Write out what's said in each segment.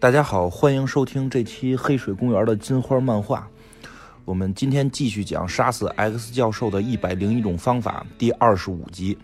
大家好，欢迎收听这期《黑水公园》的金花漫画。我们今天继续讲杀死 X 教授的一百零一种方法第二十五集。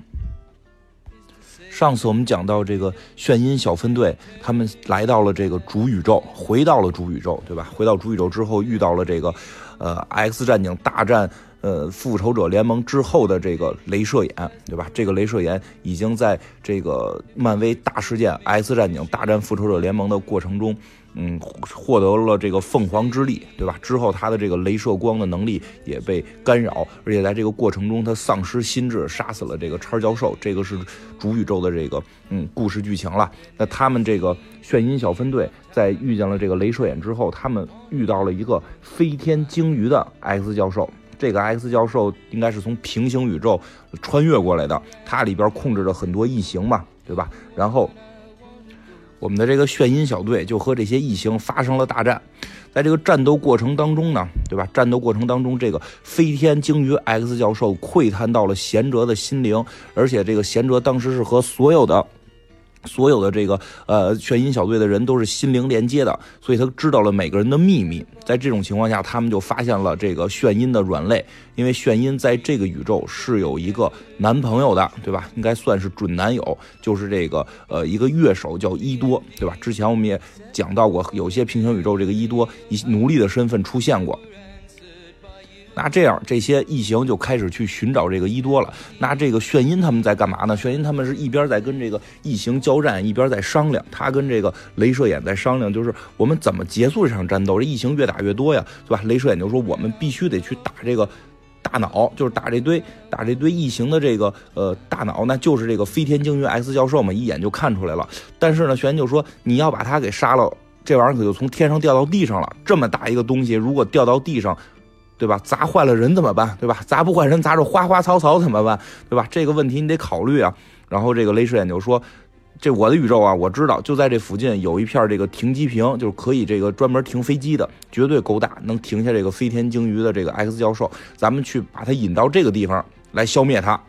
上次我们讲到这个炫音小分队，他们来到了这个主宇宙，回到了主宇宙，对吧？回到主宇宙之后，遇到了这个呃 X 战警大战呃复仇者联盟之后的这个镭射眼，对吧？这个镭射眼已经在这个漫威大事件 X 战警大战复仇者联盟的过程中。嗯，获得了这个凤凰之力，对吧？之后他的这个镭射光的能力也被干扰，而且在这个过程中他丧失心智，杀死了这个叉教授。这个是主宇宙的这个嗯故事剧情了。那他们这个炫音小分队在遇见了这个镭射眼之后，他们遇到了一个飞天鲸鱼的 X 教授。这个 X 教授应该是从平行宇宙穿越过来的，它里边控制着很多异形嘛，对吧？然后。我们的这个炫音小队就和这些异形发生了大战，在这个战斗过程当中呢，对吧？战斗过程当中，这个飞天鲸鱼 X 教授窥探到了贤哲的心灵，而且这个贤哲当时是和所有的。所有的这个呃炫音小队的人都是心灵连接的，所以他知道了每个人的秘密。在这种情况下，他们就发现了这个炫音的软肋，因为炫音在这个宇宙是有一个男朋友的，对吧？应该算是准男友，就是这个呃一个乐手叫伊多，对吧？之前我们也讲到过，有些平行宇宙这个伊多以奴隶的身份出现过。那这样，这些异形就开始去寻找这个伊多了。那这个炫音他们在干嘛呢？炫音他们是一边在跟这个异形交战，一边在商量。他跟这个镭射眼在商量，就是我们怎么结束这场战斗。这异形越打越多呀，对吧？镭射眼就说我们必须得去打这个大脑，就是打这堆打这堆异形的这个呃大脑，那就是这个飞天鲸鱼 X 教授嘛，一眼就看出来了。但是呢，炫音就说你要把他给杀了，这玩意儿可就从天上掉到地上了。这么大一个东西，如果掉到地上。对吧？砸坏了人怎么办？对吧？砸不坏人，砸着花花草草怎么办？对吧？这个问题你得考虑啊。然后这个镭射眼就说：“这我的宇宙啊，我知道，就在这附近有一片这个停机坪，就是可以这个专门停飞机的，绝对够大，能停下这个飞天鲸鱼的这个 X 教授。咱们去把它引到这个地方来消灭它。”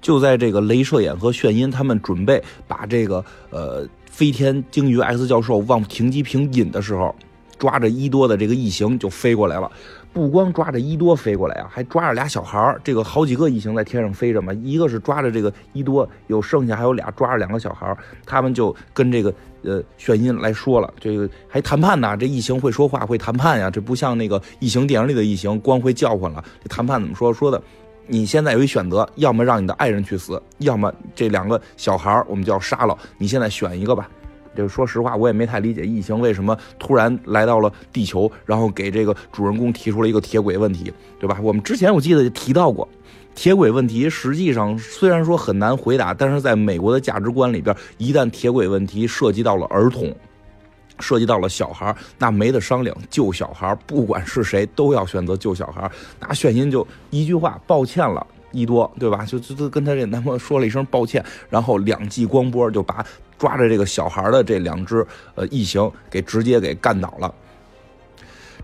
就在这个镭射眼和炫音他们准备把这个呃飞天鲸鱼 X 教授往停机坪引的时候。抓着伊多的这个异形就飞过来了，不光抓着伊多飞过来啊，还抓着俩小孩儿这个好几个异形在天上飞着嘛，一个是抓着这个伊多，有剩下还有俩抓着两个小孩儿他们就跟这个呃炫音来说了，这个还谈判呢。这异形会说话，会谈判呀，这不像那个异形电影里的异形，光会叫唤了。这谈判怎么说？说的，你现在有一选择，要么让你的爱人去死，要么这两个小孩儿我们就要杀了。你现在选一个吧。这个说实话，我也没太理解异形为什么突然来到了地球，然后给这个主人公提出了一个铁轨问题，对吧？我们之前我记得提到过，铁轨问题实际上虽然说很难回答，但是在美国的价值观里边，一旦铁轨问题涉及到了儿童，涉及到了小孩，那没得商量，救小孩，不管是谁都要选择救小孩。那炫音就一句话，抱歉了，一多，对吧？就就就跟他这男朋友说了一声抱歉，然后两记光波就把。抓着这个小孩的这两只呃异形，给直接给干倒了。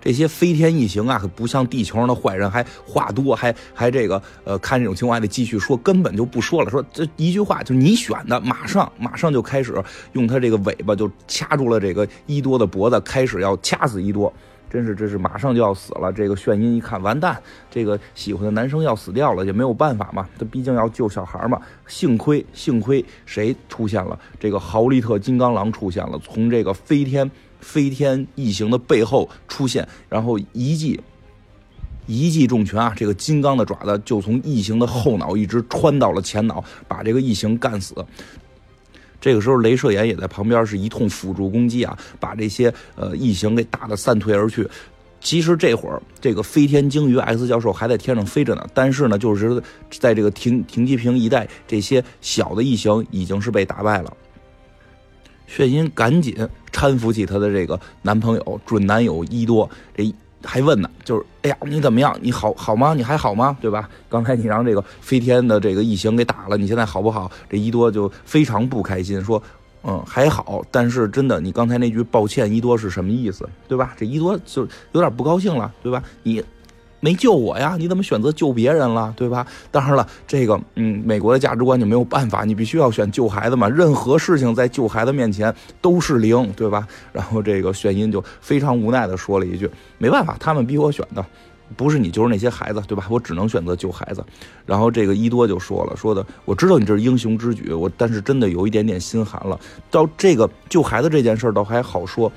这些飞天异形啊，可不像地球上的坏人，还话多，还还这个呃，看这种情况还得继续说，根本就不说了。说这一句话，就你选的，马上马上就开始用他这个尾巴就掐住了这个伊多的脖子，开始要掐死伊多。真是，这是马上就要死了。这个炫音一看，完蛋，这个喜欢的男生要死掉了，也没有办法嘛。他毕竟要救小孩嘛。幸亏，幸亏谁出现了？这个豪利特金刚狼出现了，从这个飞天飞天异形的背后出现，然后一记一记重拳啊，这个金刚的爪子就从异形的后脑一直穿到了前脑，把这个异形干死。这个时候，镭射眼也在旁边，是一通辅助攻击啊，把这些呃异形给打得散退而去。其实这会儿，这个飞天鲸鱼 X 教授还在天上飞着呢，但是呢，就是在这个停停机坪一带，这些小的异形已经是被打败了。炫音赶紧搀扶起她的这个男朋友准男友伊多，这。还问呢，就是哎呀，你怎么样？你好好吗？你还好吗？对吧？刚才你让这个飞天的这个异形给打了，你现在好不好？这伊多就非常不开心，说，嗯，还好，但是真的，你刚才那句抱歉，伊多是什么意思？对吧？这伊多就有点不高兴了，对吧？你。没救我呀？你怎么选择救别人了，对吧？当然了，这个嗯，美国的价值观就没有办法，你必须要选救孩子嘛。任何事情在救孩子面前都是零，对吧？然后这个炫音就非常无奈的说了一句：“没办法，他们逼我选的，不是你就是那些孩子，对吧？我只能选择救孩子。”然后这个伊多就说了：“说的我知道你这是英雄之举，我但是真的有一点点心寒了。到这个救孩子这件事儿倒还好说，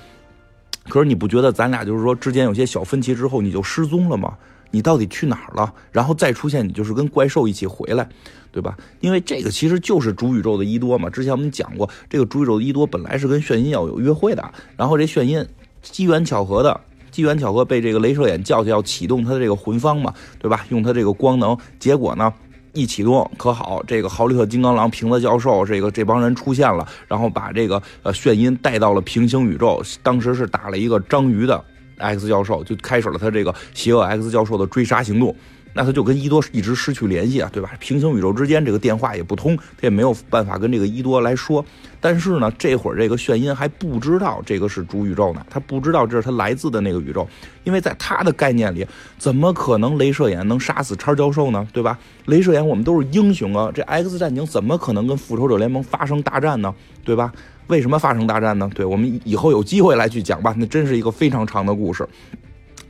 可是你不觉得咱俩就是说之间有些小分歧之后你就失踪了吗？”你到底去哪儿了？然后再出现，你就是跟怪兽一起回来，对吧？因为这个其实就是主宇宙的伊多嘛。之前我们讲过，这个主宇宙的伊多本来是跟炫音要有约会的，然后这炫音机缘巧合的，机缘巧合被这个镭射眼叫去要启动他的这个魂方嘛，对吧？用他这个光能，结果呢一启动可好，这个豪利特金刚狼、瓶子教授这个这帮人出现了，然后把这个呃炫音带到了平行宇宙，当时是打了一个章鱼的。X 教授就开始了他这个邪恶 X 教授的追杀行动，那他就跟伊多一直失去联系啊，对吧？平行宇宙之间这个电话也不通，他也没有办法跟这个伊多来说。但是呢，这会儿这个炫音还不知道这个是主宇宙呢，他不知道这是他来自的那个宇宙，因为在他的概念里，怎么可能镭射眼能杀死叉教授呢？对吧？镭射眼我们都是英雄啊，这 X 战警怎么可能跟复仇者联盟发生大战呢？对吧？为什么发生大战呢？对我们以后有机会来去讲吧，那真是一个非常长的故事。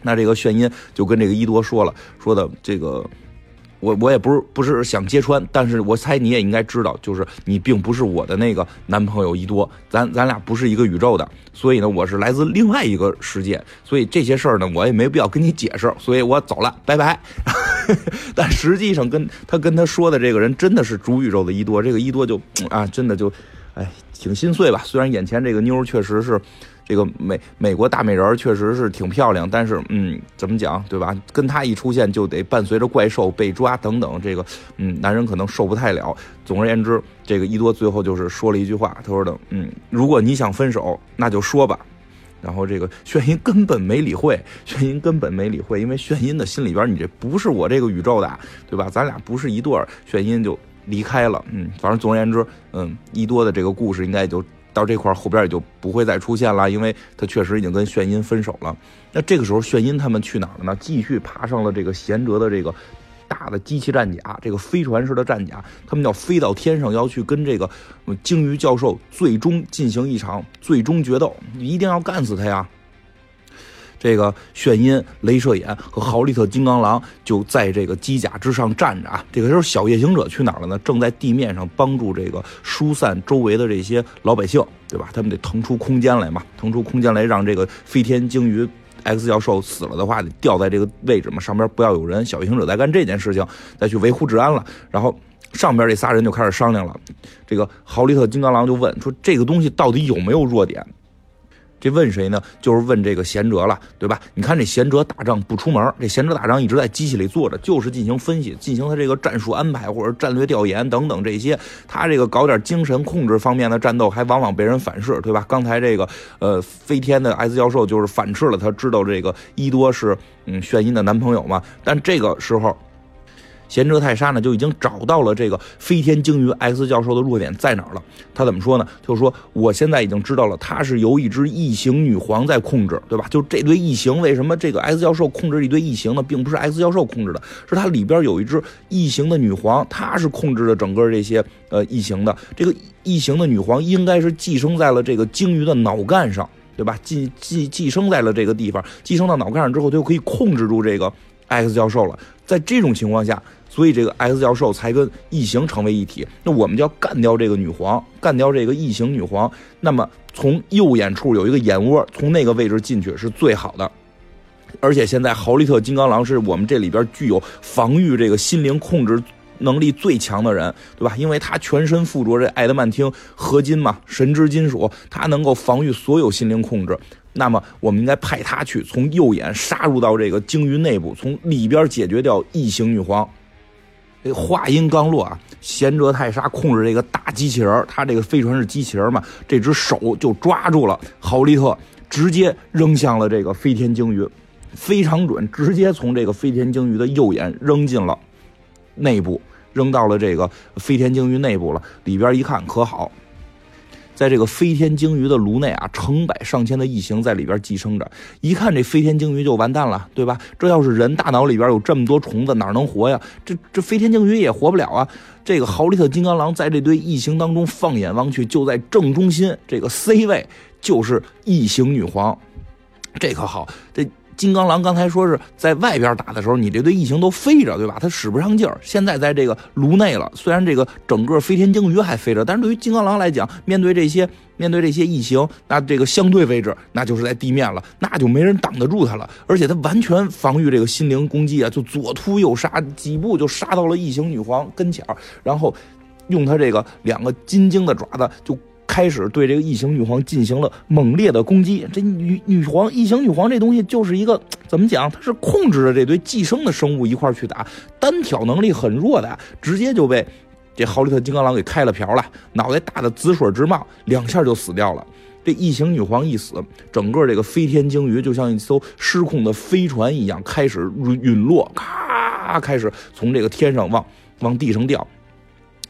那这个炫音就跟这个伊多说了，说的这个，我我也不是不是想揭穿，但是我猜你也应该知道，就是你并不是我的那个男朋友伊多，咱咱俩不是一个宇宙的，所以呢，我是来自另外一个世界，所以这些事儿呢，我也没必要跟你解释，所以我走了，拜拜。但实际上跟他跟他说的这个人真的是主宇宙的伊多，这个伊多就啊，真的就。哎，挺心碎吧？虽然眼前这个妞确实是，这个美美国大美人确实是挺漂亮，但是嗯，怎么讲，对吧？跟她一出现就得伴随着怪兽被抓等等，这个嗯，男人可能受不太了。总而言之，这个伊多最后就是说了一句话，他说的嗯，如果你想分手，那就说吧。然后这个 炫音根本没理会，炫音根本没理会，因为炫音的心里边，你这不是我这个宇宙的，对吧？咱俩不是一对儿，炫音就。离开了，嗯，反正总而言之，嗯，伊多的这个故事应该也就到这块后边也就不会再出现了，因为他确实已经跟炫音分手了。那这个时候，炫音他们去哪儿了呢？继续爬上了这个贤哲的这个大的机器战甲，这个飞船式的战甲，他们要飞到天上，要去跟这个鲸鱼教授最终进行一场最终决斗，一定要干死他呀！这个炫音、镭射眼和豪利特金刚狼就在这个机甲之上站着啊。这个时候，小夜行者去哪儿了呢？正在地面上帮助这个疏散周围的这些老百姓，对吧？他们得腾出空间来嘛，腾出空间来让这个飞天鲸鱼 X 教授死了的话，得掉在这个位置嘛，上边不要有人。小夜行者在干这件事情，再去维护治安了。然后上边这仨人就开始商量了。这个豪利特金刚狼就问说：“这个东西到底有没有弱点？”这问谁呢？就是问这个贤哲了，对吧？你看这贤哲打仗不出门，这贤哲打仗一直在机器里坐着，就是进行分析，进行他这个战术安排或者战略调研等等这些。他这个搞点精神控制方面的战斗，还往往被人反噬，对吧？刚才这个呃飞天的 S 教授就是反斥了他，知道这个伊多是嗯炫音的男朋友嘛？但这个时候。贤哲泰莎呢就已经找到了这个飞天鲸鱼 X 教授的弱点在哪儿了。他怎么说呢？就说我现在已经知道了，他是由一只异形女皇在控制，对吧？就这堆异形，为什么这个 X 教授控制一堆异形呢？并不是 X 教授控制的，是它里边有一只异形的女皇，她是控制着整个这些呃异形的。这个异形的女皇应该是寄生在了这个鲸鱼的脑干上，对吧？寄寄寄生在了这个地方，寄生到脑干上之后，就可以控制住这个 X 教授了。在这种情况下。所以这个 X 教授才跟异形成为一体。那我们就要干掉这个女皇，干掉这个异形女皇。那么从右眼处有一个眼窝，从那个位置进去是最好的。而且现在豪利特金刚狼是我们这里边具有防御这个心灵控制能力最强的人，对吧？因为他全身附着这艾德曼汀合金嘛，神之金属，他能够防御所有心灵控制。那么我们应该派他去从右眼杀入到这个鲸鱼内部，从里边解决掉异形女皇。这话音刚落啊，贤哲泰莎控制这个大机器人他这个飞船是机器人嘛，这只手就抓住了豪利特，直接扔向了这个飞天鲸鱼，非常准，直接从这个飞天鲸鱼的右眼扔进了内部，扔到了这个飞天鲸鱼内部了。里边一看可好，在这个飞天鲸鱼的颅内啊，成百上千的异形在里边寄生着。一看这飞天鲸鱼就完蛋了，对吧？这要是人大脑里边有这么多虫子，哪能活呀？这这飞天鲸鱼也活不了啊！这个豪利特金刚狼在这堆异形当中放眼望去，就在正中心这个 C 位就是异形女皇，这可好，这。金刚狼刚才说是在外边打的时候，你这堆异形都飞着，对吧？它使不上劲儿。现在在这个颅内了，虽然这个整个飞天鲸鱼还飞着，但是对于金刚狼来讲，面对这些 面对这些异形，那这个相对位置那就是在地面了，那就没人挡得住它了。而且它完全防御这个心灵攻击啊，就左突右杀，几步就杀到了异形女皇跟前儿然后用它这个两个金睛的爪子就。开始对这个异形女皇进行了猛烈的攻击。这女女皇异形女皇这东西就是一个 怎么讲？它是控制着这堆寄生的生物一块去打，单挑能力很弱的，直接就被这豪利特金刚狼给开了瓢了，脑袋打的紫水直冒，两下就死掉了。这异形女皇一死，整个这个飞天鲸鱼就像一艘失控的飞船一样开始陨落，咔，开始从这个天上往往地上掉。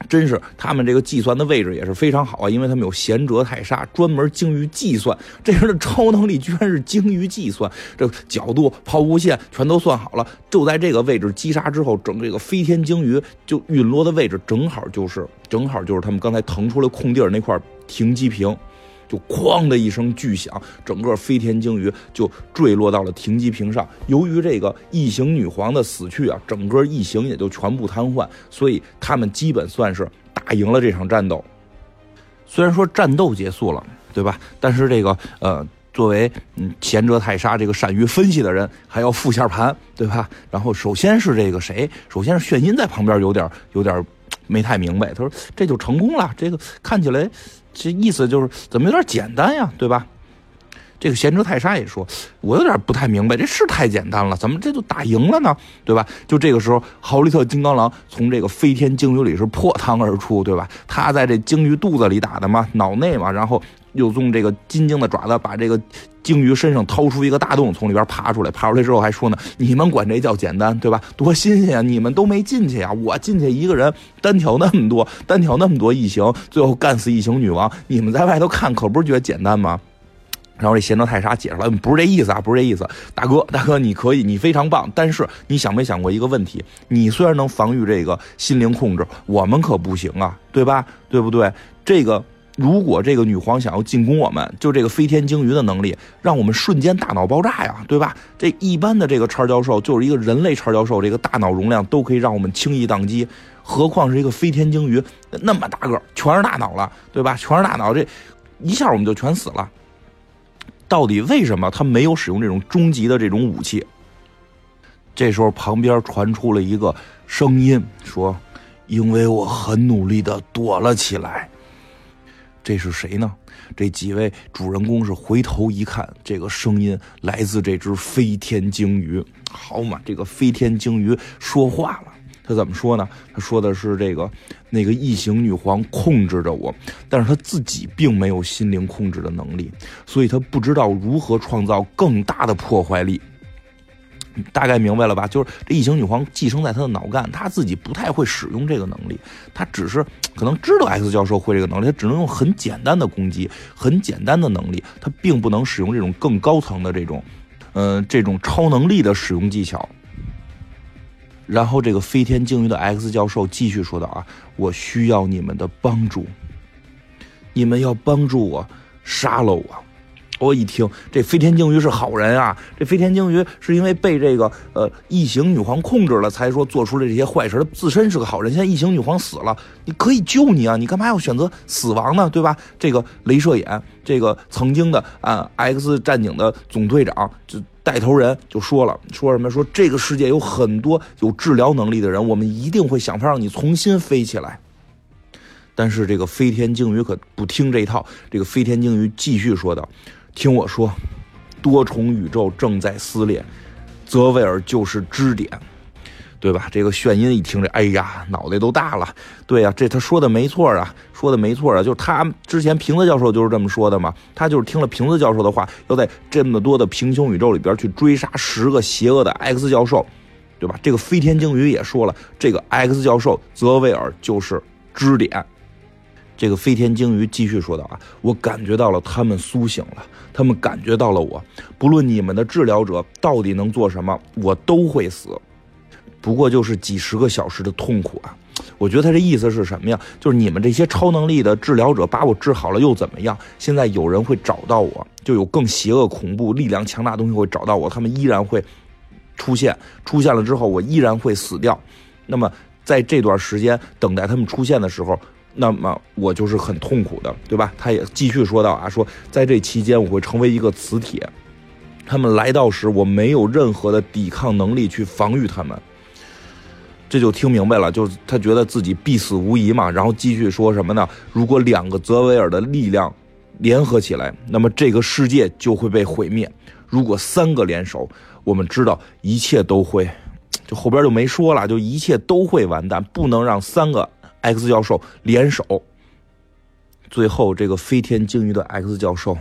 真是他们这个计算的位置也是非常好啊，因为他们有贤哲泰莎，专门精于计算。这人的超能力居然是精于计算，这角度、抛物线全都算好了。就在这个位置击杀之后，整这个飞天鲸鱼就陨落的位置正好就是正好就是他们刚才腾出来空地儿那块停机坪。就哐的一声巨响，整个飞天鲸鱼就坠落到了停机坪上。由于这个异形女皇的死去啊，整个异形也就全部瘫痪，所以他们基本算是打赢了这场战斗。虽然说战斗结束了，对吧？但是这个呃，作为嗯贤者泰莎这个善于分析的人，还要复下盘，对吧？然后首先是这个谁？首先是炫音在旁边有点有点没太明白，他说这就成功了，这个看起来。这意思就是怎么有点简单呀，对吧？这个贤者泰莎也说，我有点不太明白，这是太简单了，怎么这就打赢了呢？对吧？就这个时候，豪利特金刚狼从这个飞天鲸鱼里是破膛而出，对吧？他在这鲸鱼肚子里打的嘛，脑内嘛，然后又用这个金睛的爪子把这个鲸鱼身上掏出一个大洞，从里边爬出来，爬出来之后还说呢，你们管这叫简单，对吧？多新鲜啊！你们都没进去啊，我进去一个人单挑那么多，单挑那么多异形，最后干死异形女王，你们在外头看可不是觉得简单吗？然后这贤德泰莎解释了，不是这意思啊，不是这意思，大哥，大哥，你可以，你非常棒，但是你想没想过一个问题？你虽然能防御这个心灵控制，我们可不行啊，对吧？对不对？这个如果这个女皇想要进攻我们，就这个飞天鲸鱼的能力，让我们瞬间大脑爆炸呀，对吧？这一般的这个叉教授就是一个人类叉教授，这个大脑容量都可以让我们轻易宕机，何况是一个飞天鲸鱼那么大个，全是大脑了，对吧？全是大脑，这一下我们就全死了。到底为什么他没有使用这种终极的这种武器？这时候旁边传出了一个声音，说：“因为我很努力的躲了起来。”这是谁呢？这几位主人公是回头一看，这个声音来自这只飞天鲸鱼。好嘛，这个飞天鲸鱼说话了。他怎么说呢？他说的是这个那个异形女皇控制着我，但是他自己并没有心灵控制的能力，所以他不知道如何创造更大的破坏力。大概明白了吧？就是这异形女皇寄生在他的脑干，他自己不太会使用这个能力，他只是 可能知道 X 教授会这个能力，他只能用很简单的攻击，很简单的能力，他并不能使用这种更高层的这种，嗯，这种超能力的使用技巧。然后这个飞天鲸鱼的 X 教授继续说道：“啊，我需要你们的帮助，你们要帮助我杀了我。”我一听，这飞天鲸鱼是好人啊！这飞天鲸鱼是因为被这个呃异形女皇控制了，才说做出了这些坏事。他自身是个好人，现在异形女皇死了，你可以救你啊！你干嘛要选择死亡呢？对吧？这个镭射眼，这个曾经的啊 X 战警的总队长就。带头人就说了，说什么？说这个世界有很多有治疗能力的人，我们一定会想法让你重新飞起来。但是这个飞天鲸鱼可不听这一套，这个飞天鲸鱼继续说道：“听我说，多重宇宙正在撕裂，泽维尔就是支点。”对吧？这个炫音一听这，哎呀，脑袋都大了。对呀，这他说的没错啊，说的没错啊，就是他之前瓶子教授就是这么说的嘛。他就是听了瓶子教授的话，要在这么多的平行宇宙里边去追杀十个邪恶的 X 教授，对吧？这个飞天鲸鱼也说了，这个 X 教授泽维尔就是支点。这个飞天鲸鱼继续说道啊，我感觉到了他们苏醒了，他们感觉到了我。不论你们的治疗者到底能做什么，我都会死。不过就是几十个小时的痛苦啊！我觉得他这意思是什么呀？就是你们这些超能力的治疗者把我治好了又怎么样？现在有人会找到我，就有更邪恶、恐怖、力量强大东西会找到我，他们依然会出现。出现了之后，我依然会死掉。那么在这段时间等待他们出现的时候。那么我就是很痛苦的，对吧？他也继续说道啊，说在这期间我会成为一个磁铁，他们来到时我没有任何的抵抗能力去防御他们，这就听明白了，就是他觉得自己必死无疑嘛。然后继续说什么呢？如果两个泽维尔的力量联合起来，那么这个世界就会被毁灭；如果三个联手，我们知道一切都会，就后边就没说了，就一切都会完蛋，不能让三个。X 教授联手，最后这个飞天鲸鱼的 X 教授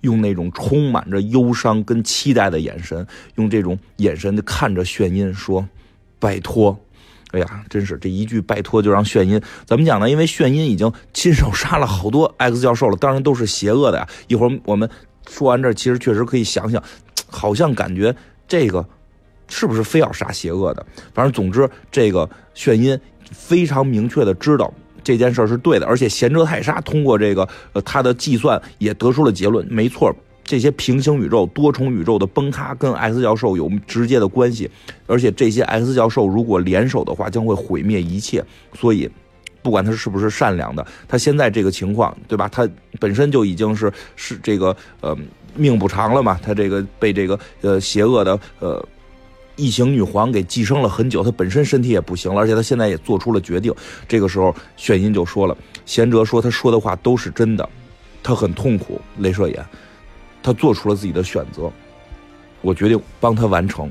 用那种充满着忧伤跟期待的眼神，用这种眼神看着炫音说：“拜托！”哎呀，真是这一句“拜托”就让炫音怎么讲呢？因为炫音已经亲手杀了好多 X 教授了，当然都是邪恶的呀。一会儿我们说完这，其实确实可以想想，好像感觉这个是不是非要杀邪恶的？反正总之，这个炫音。非常明确的知道这件事是对的，而且贤者泰莎通过这个呃他的计算也得出了结论，没错，这些平行宇宙、多重宇宙的崩塌跟 X 教授有直接的关系，而且这些 X 教授如果联手的话，将会毁灭一切。所以，不管他是不是善良的，他现在这个情况，对吧？他本身就已经是是这个呃命不长了嘛，他这个被这个呃邪恶的呃。异形女皇给寄生了很久，她本身身体也不行了，而且她现在也做出了决定。这个时候，炫音就说了：“贤哲说他说的话都是真的，他很痛苦。镭射眼，他做出了自己的选择，我决定帮他完成。”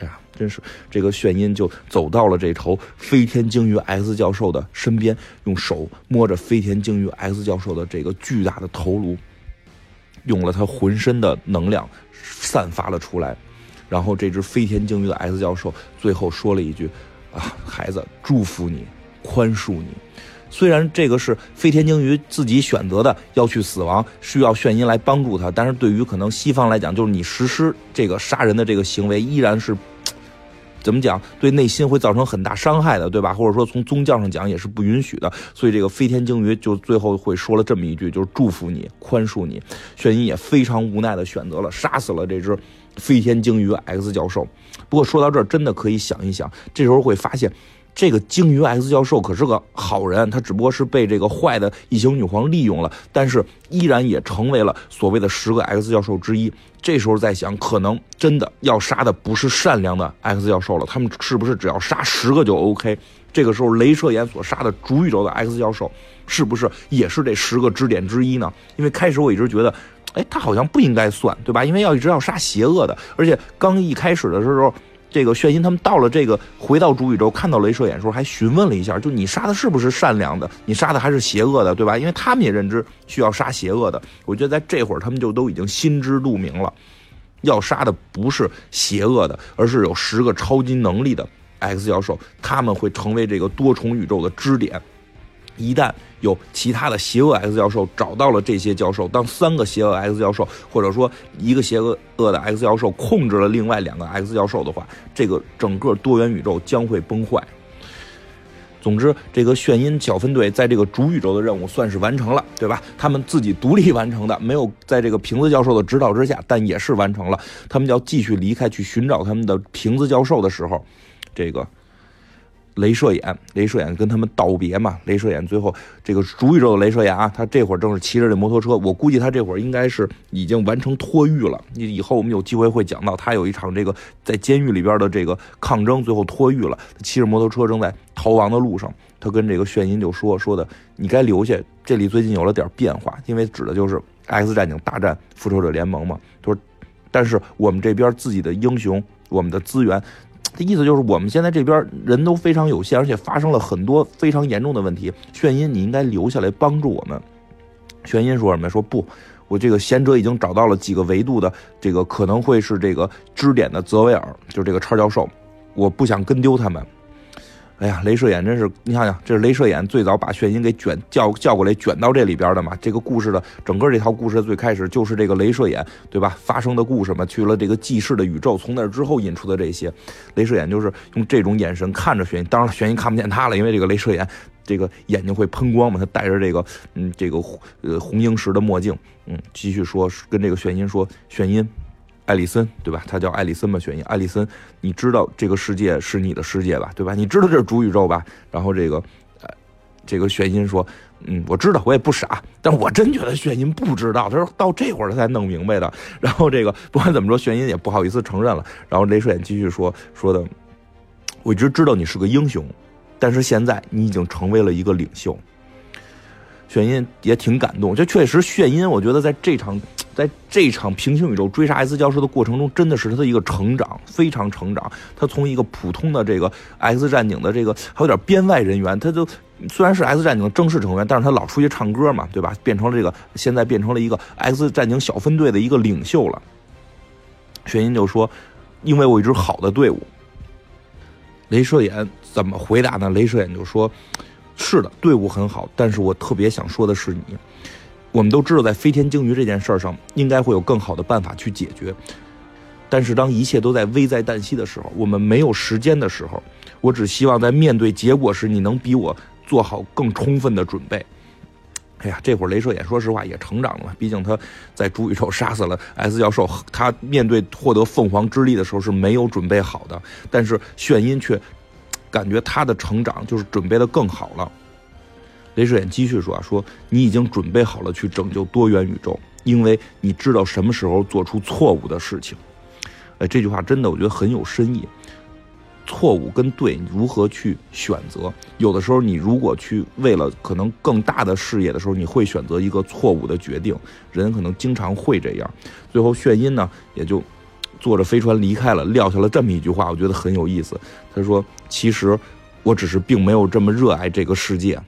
哎呀，真是这个炫音就走到了这头飞天鲸鱼 X 教授的身边，用手摸着飞天鲸鱼 X 教授的这个巨大的头颅，用了他浑身的能量散发了出来。然后这只飞天鲸鱼的 S 教授最后说了一句：“啊，孩子，祝福你，宽恕你。虽然这个是飞天鲸鱼自己选择的，要去死亡，需要炫音来帮助他，但是对于可能西方来讲，就是你实施这个杀人的这个行为，依然是 怎么讲，对内心会造成很大伤害的，对吧？或者说从宗教上讲也是不允许的。所以这个飞天鲸鱼就最后会说了这么一句，就是祝福你，宽恕你。炫音也非常无奈的选择了杀死了这只。”飞天鲸鱼 X 教授，不过说到这儿，真的可以想一想，这时候会发现，这个鲸鱼 X 教授可是个好人，他只不过是被这个坏的异形女皇利用了，但是依然也成为了所谓的十个 X 教授之一。这时候在想，可能真的要杀的不是善良的 X 教授了，他们是不是只要杀十个就 OK？这个时候，镭射眼所杀的主宇宙的 X 教授，是不是也是这十个支点之一呢？因为开始我一直觉得。哎，他好像不应该算，对吧？因为要一直要杀邪恶的，而且刚一开始的时候，这个炫音他们到了这个回到主宇宙，看到镭射眼时候，还询问了一下，就你杀的是不是善良的？你杀的还是邪恶的，对吧？因为他们也认知需要杀邪恶的。我觉得在这会儿，他们就都已经心知肚明了，要杀的不是邪恶的，而是有十个超级能力的 X 教授，他们会成为这个多重宇宙的支点。一旦有其他的邪恶 X 教授找到了这些教授，当三个邪恶 X 教授，或者说一个邪恶恶的 X 教授控制了另外两个 X 教授的话，这个整个多元宇宙将会崩坏。总之，这个炫音小分队在这个主宇宙的任务算是完成了，对吧？他们自己独立完成的，没有在这个瓶子教授的指导之下，但也是完成了。他们要继续离开去寻找他们的瓶子教授的时候，这个。镭射眼，镭射眼跟他们道别嘛。镭射眼最后这个主宇宙的镭射眼啊，他这会儿正是骑着这摩托车。我估计他这会儿应该是已经完成脱狱了。以后我们有机会会讲到，他有一场这个在监狱里边的这个抗争，最后脱狱了。骑着摩托车正在逃亡的路上，他跟这个炫音就说说的：“你该留下，这里最近有了点变化，因为指的就是 X 战警大战复仇者联盟嘛。”他说：“但是我们这边自己的英雄，我们的资源。”他意思就是，我们现在这边人都非常有限，而且发生了很多非常严重的问题。炫音，你应该留下来帮助我们。炫音说什么？说不，我这个贤者已经找到了几个维度的这个可能会是这个支点的泽维尔，就是这个超教授。我不想跟丢他们。哎呀，镭射眼真是，你想想，这是镭射眼最早把眩晕给卷叫叫过来卷到这里边的嘛？这个故事的整个这条故事的最开始就是这个镭射眼，对吧？发生的故事嘛，去了这个记事的宇宙，从那之后引出的这些，镭射眼就是用这种眼神看着眩晕，当然了，眩晕看不见他了，因为这个镭射眼这个眼睛会喷光嘛，他戴着这个嗯这个呃红萤石的墨镜，嗯，继续说跟这个眩晕说，眩晕。艾丽森，对吧？他叫艾丽森吧？选一艾丽森，你知道这个世界是你的世界吧？对吧？你知道这是主宇宙吧？然后这个，呃，这个玄音说，嗯，我知道，我也不傻，但我真觉得玄音不知道，他说到这会儿他才弄明白的。然后这个不管怎么说，玄音也不好意思承认了。然后雷射眼继续说说的，我一直知道你是个英雄，但是现在你已经成为了一个领袖。玄音也挺感动，这确实，玄音，我觉得在这场。在这场平行宇宙追杀 X 教授的过程中，真的是他的一个成长，非常成长。他从一个普通的这个 X 战警的这个还有点编外人员，他就虽然是 X 战警的正式成员，但是他老出去唱歌嘛，对吧？变成了这个现在变成了一个 X 战警小分队的一个领袖了。玄音就说：“因为我一支好的队伍。”镭射眼怎么回答呢？镭射眼就说：“是的，队伍很好，但是我特别想说的是你。”我们都知道，在飞天鲸鱼这件事儿上，应该会有更好的办法去解决。但是，当一切都在危在旦夕的时候，我们没有时间的时候，我只希望在面对结果时，你能比我做好更充分的准备。哎呀，这会儿镭射眼说实话也成长了，毕竟他在主宇宙杀死了 S 教授，他面对获得凤凰之力的时候是没有准备好的。但是炫音却感觉他的成长就是准备的更好了。雷射眼继续说：“啊，说你已经准备好了去拯救多元宇宙，因为你知道什么时候做出错误的事情。”哎，这句话真的我觉得很有深意。错误跟对，如何去选择？有的时候，你如果去为了可能更大的事业的时候，你会选择一个错误的决定。人可能经常会这样。最后，炫音呢也就坐着飞船离开了，撂下了这么一句话，我觉得很有意思。他说：“其实我只是并没有这么热爱这个世界。”